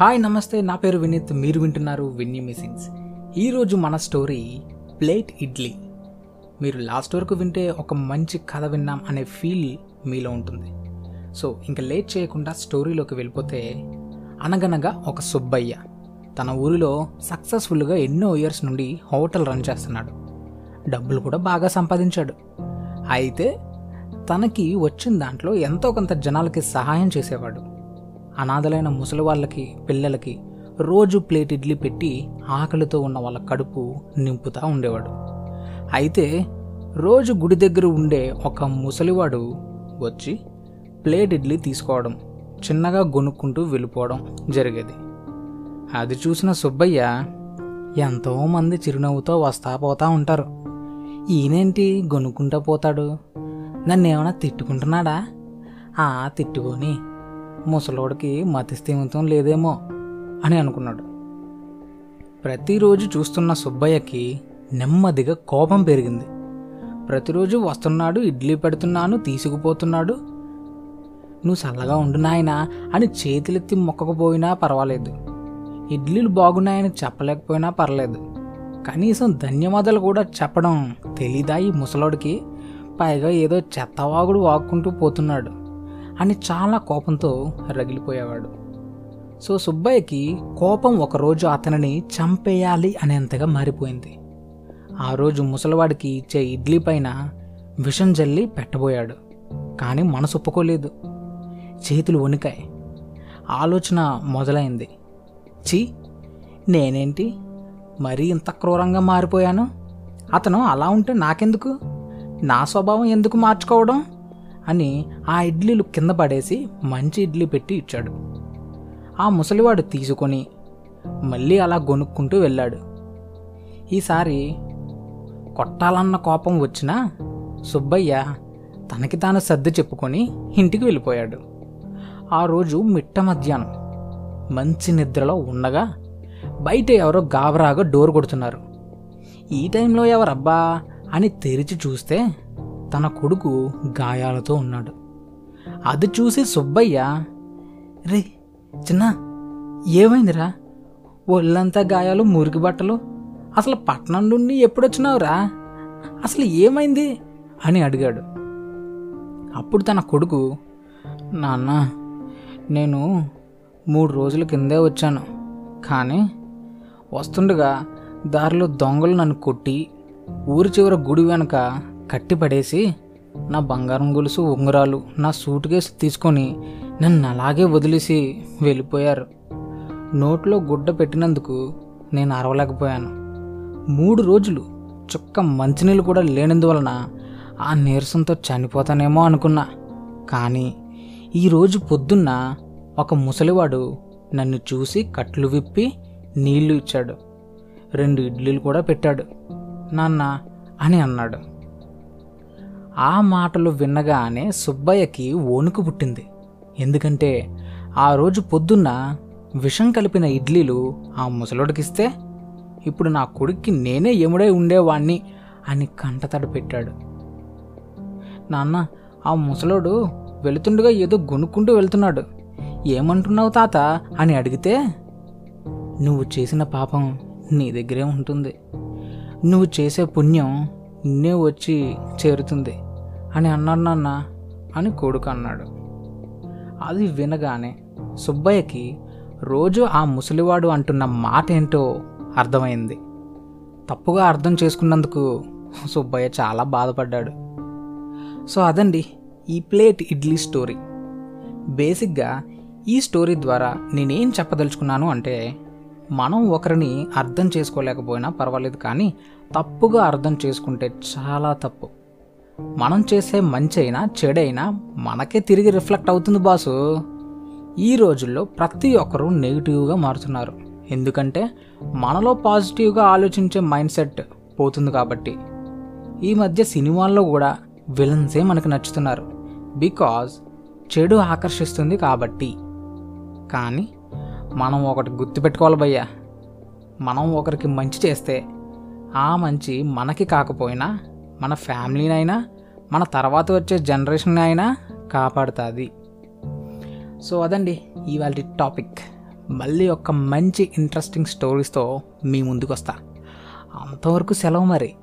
Hi నమస్తే. నా పేరు వినీత్. మీరు వింటున్నారు విన్నీ మిసిన్స్ ఈరోజు మన స్టోరీ ప్లేట్ ఇడ్లీ. మీరు లాస్ట్ వరకు వింటే ఒక మంచి కథ విన్నాం అనే ఫీల్ మీలో ఉంటుంది. సో ఇంకా లేట్ చేయకుండా స్టోరీలోకి వెళ్ళిపోతే అనగనగా ఒక సుబ్బయ్య తన ఊరిలో సక్సెస్ఫుల్గా ఎన్నో ఇయర్స్ నుండి హోటల్ రన్ చేస్తున్నాడు. డబ్బులు కూడా బాగా సంపాదించాడు. అయితే తనకి వచ్చిన దాంట్లో ఎంతో కొంత జనాలకి సహాయం చేసేవాడు. అనాథలైన ముసలి వాళ్ళకి పిల్లలకి రోజు ప్లేట్ ఇడ్లీ పెట్టి ఆకలితో ఉన్న వాళ్ళ కడుపు నింపుతా ఉండేవాడు. అయితే రోజు గుడి దగ్గర ఉండే ఒక ముసలివాడు వచ్చి ప్లేట్ ఇడ్లీ తీసుకోవడం చిన్నగా గొనుక్కుంటూ వెళ్ళిపోవడం జరిగేది. అది చూసిన సుబ్బయ్య ఎంతోమంది చిరునవ్వుతో వస్తా పోతా ఉంటారు. ఈయనేంటి గొనుక్కుంటా పోతాడు? నన్ను ఏమైనా తిట్టుకుంటున్నాడా? ఆ తిట్టుకొని ముసలోడికి మతిస్థిమితం లేదేమో అని అనుకున్నాడు. ప్రతిరోజు చూస్తున్న సుబ్బయ్యకి నెమ్మదిగా కోపం పెరిగింది. ప్రతిరోజు వస్తున్నాడు ఇడ్లీ పెడుతున్నాను తీసుకుపోతున్నాడు. నువ్వు చల్లగా ఉండు నాయనా అని చేతులెత్తి మొక్కకపోయినా పర్వాలేదు. ఇడ్లీలు బాగున్నాయని చెప్పలేకపోయినా పర్లేదు. కనీసం ధన్యవాదాలు కూడా చెప్పడం తెలీదా ఈ ముసలోడికి? పైగా ఏదో చెత్తవాగుడు వాక్కుంటూ పోతున్నాడు. అని చాలా కోపంతో రగిలిపోయేవాడు. సో సుబ్బయ్యకి కోపం ఒకరోజు అతనిని చంపేయాలి అనేంతగా మారిపోయింది. ఆ రోజు ముసలివాడికి ఇచ్చే ఇడ్లీ పైన విషం జల్లి పెట్టబోయాడు. కానీ మనసు ఒప్పుకోలేదు. చేతులు వణికాయి. ఆలోచన మొదలైంది. ఛీ! నేనేంటి? మరీ ఇంత క్రూరంగా మారిపోయాను? అతను అలా ఉంటే నాకెందుకు? నా స్వభావం ఎందుకు మార్చుకోవడం? అని ఆ ఇడ్లీలు కింద పడేసి మంచి ఇడ్లీ పెట్టి ఇచ్చాడు. ఆ ముసలివాడు తీసుకొని మళ్ళీ అలా గొనుక్కుంటూ వెళ్ళాడు. ఈసారి కొట్టాలన్న కోపం వచ్చినా సుబ్బయ్య తనకి తాను సర్ది చెప్పుకొని ఇంటికి వెళ్ళిపోయాడు. ఆ రోజు మిట్ట మధ్యాహ్నం మంచి నిద్రలో ఉండగా బయట ఎవరో గాబరాగా డోర్ కొడుతున్నారు. ఈ టైంలో ఎవరబ్బా అని తెరిచి చూస్తే తన కొడుకు గాయాలతో ఉన్నాడు. అది చూసి సుబ్బయ్య రే చిన్న ఏమైందిరా? ఒళ్ళంతా గాయాలు మురికి బట్టలు? అసలు పట్నం నుండి ఎప్పుడొచ్చినావురా? అసలు ఏమైంది? అని అడిగాడు. అప్పుడు తన కొడుకు నాన్న నేను మూడు రోజుల కిందే వచ్చాను. కానీ వస్తుండగా దారిలో దొంగలు నన్ను కొట్టి ఊరి చివర గుడి వెనక కట్టిపడేసి నా బంగారం గొలుసు ఉంగరాలు నా సూట్ కేసు తీసుకొని నన్ను అలాగే వదిలేసి వెళ్ళిపోయారు. నోట్లో గుడ్డ పెట్టినందుకు నేను అరవలేకపోయాను. మూడు రోజులు చుక్క మంచినీళ్ళు కూడా లేనందువలన ఆ నీరసంతో చనిపోతానేమో అనుకున్నా. కానీ ఈరోజు పొద్దున్న ఒక ముసలివాడు నన్ను చూసి కట్లు విప్పి నీళ్ళు ఇచ్చాడు. రెండు ఇడ్లీలు కూడా పెట్టాడు. నాన్న అని అన్నాడు. ఆ మాటలు విన్నగానే సుబ్బయ్యకి వణుకు పుట్టింది. ఎందుకంటే ఆ రోజు పొద్దున్న విషం కలిపిన ఇడ్లీలు ఆ ముసలోడికిస్తే ఇప్పుడు నా కొడుక్కి నేనే ఎముడై ఉండేవాణ్ణి అని కంటతడి పెట్టాడు. నాన్న ఆ ముసలోడు వెళుతుండగా ఏదో గొనుక్కుంటూ వెళ్తున్నాడు. ఏమంటున్నావు తాత అని అడిగితే నువ్వు చేసిన పాపం నీ దగ్గరే ఉంటుంది. నువ్వు చేసే పుణ్యం నిన్నే వచ్చి చేరుతుంది. అని అన్నాడు నాన్న అని కొడుకు అన్నాడు. అది వినగానే సుబ్బయ్యకి రోజు ఆ ముసలివాడు అంటున్న మాట ఏంటో అర్థమైంది. తప్పుగా అర్థం చేసుకున్నందుకు సుబ్బయ్య చాలా బాధపడ్డాడు. సో అదండి ఈ ప్లేట్ ఇడ్లీ స్టోరీ. బేసిక్గా ఈ స్టోరీ ద్వారా నేనేం చెప్పదలుచుకున్నాను అంటే మనం ఒకరిని అర్థం చేసుకోలేకపోయినా పర్వాలేదు కానీ తప్పుగా అర్థం చేసుకుంటే చాలా తప్పు. మనం చేసే మంచి అయినా చెడైనా మనకే తిరిగి రిఫ్లెక్ట్ అవుతుంది బాసు. ఈ రోజుల్లో ప్రతి ఒక్కరూ నెగిటివ్గా మారుతున్నారు. ఎందుకంటే మనలో పాజిటివ్గా ఆలోచించే మైండ్ సెట్ పోతుంది కాబట్టి. ఈ మధ్య సినిమాల్లో కూడా విలన్సే మనకు నచ్చుతున్నారు. బికాజ్ చెడు ఆకర్షిస్తుంది కాబట్టి. కానీ మనం ఒకటి గుర్తుపెట్టుకోవాలి భయ్యా. మనం ఒకరికి మంచి చేస్తే ఆ మంచి మనకి కాకపోయినా మన ఫ్యామిలీనైనా మన తర్వాత వచ్చే జనరేషన్ అయినా కాపాడుతుంది. సో అదండి ఇవాళ టాపిక్. మళ్ళీ ఒక మంచి ఇంట్రెస్టింగ్ స్టోరీస్తో మీ ముందుకు వస్తా అంతవరకు సెలవు మరి.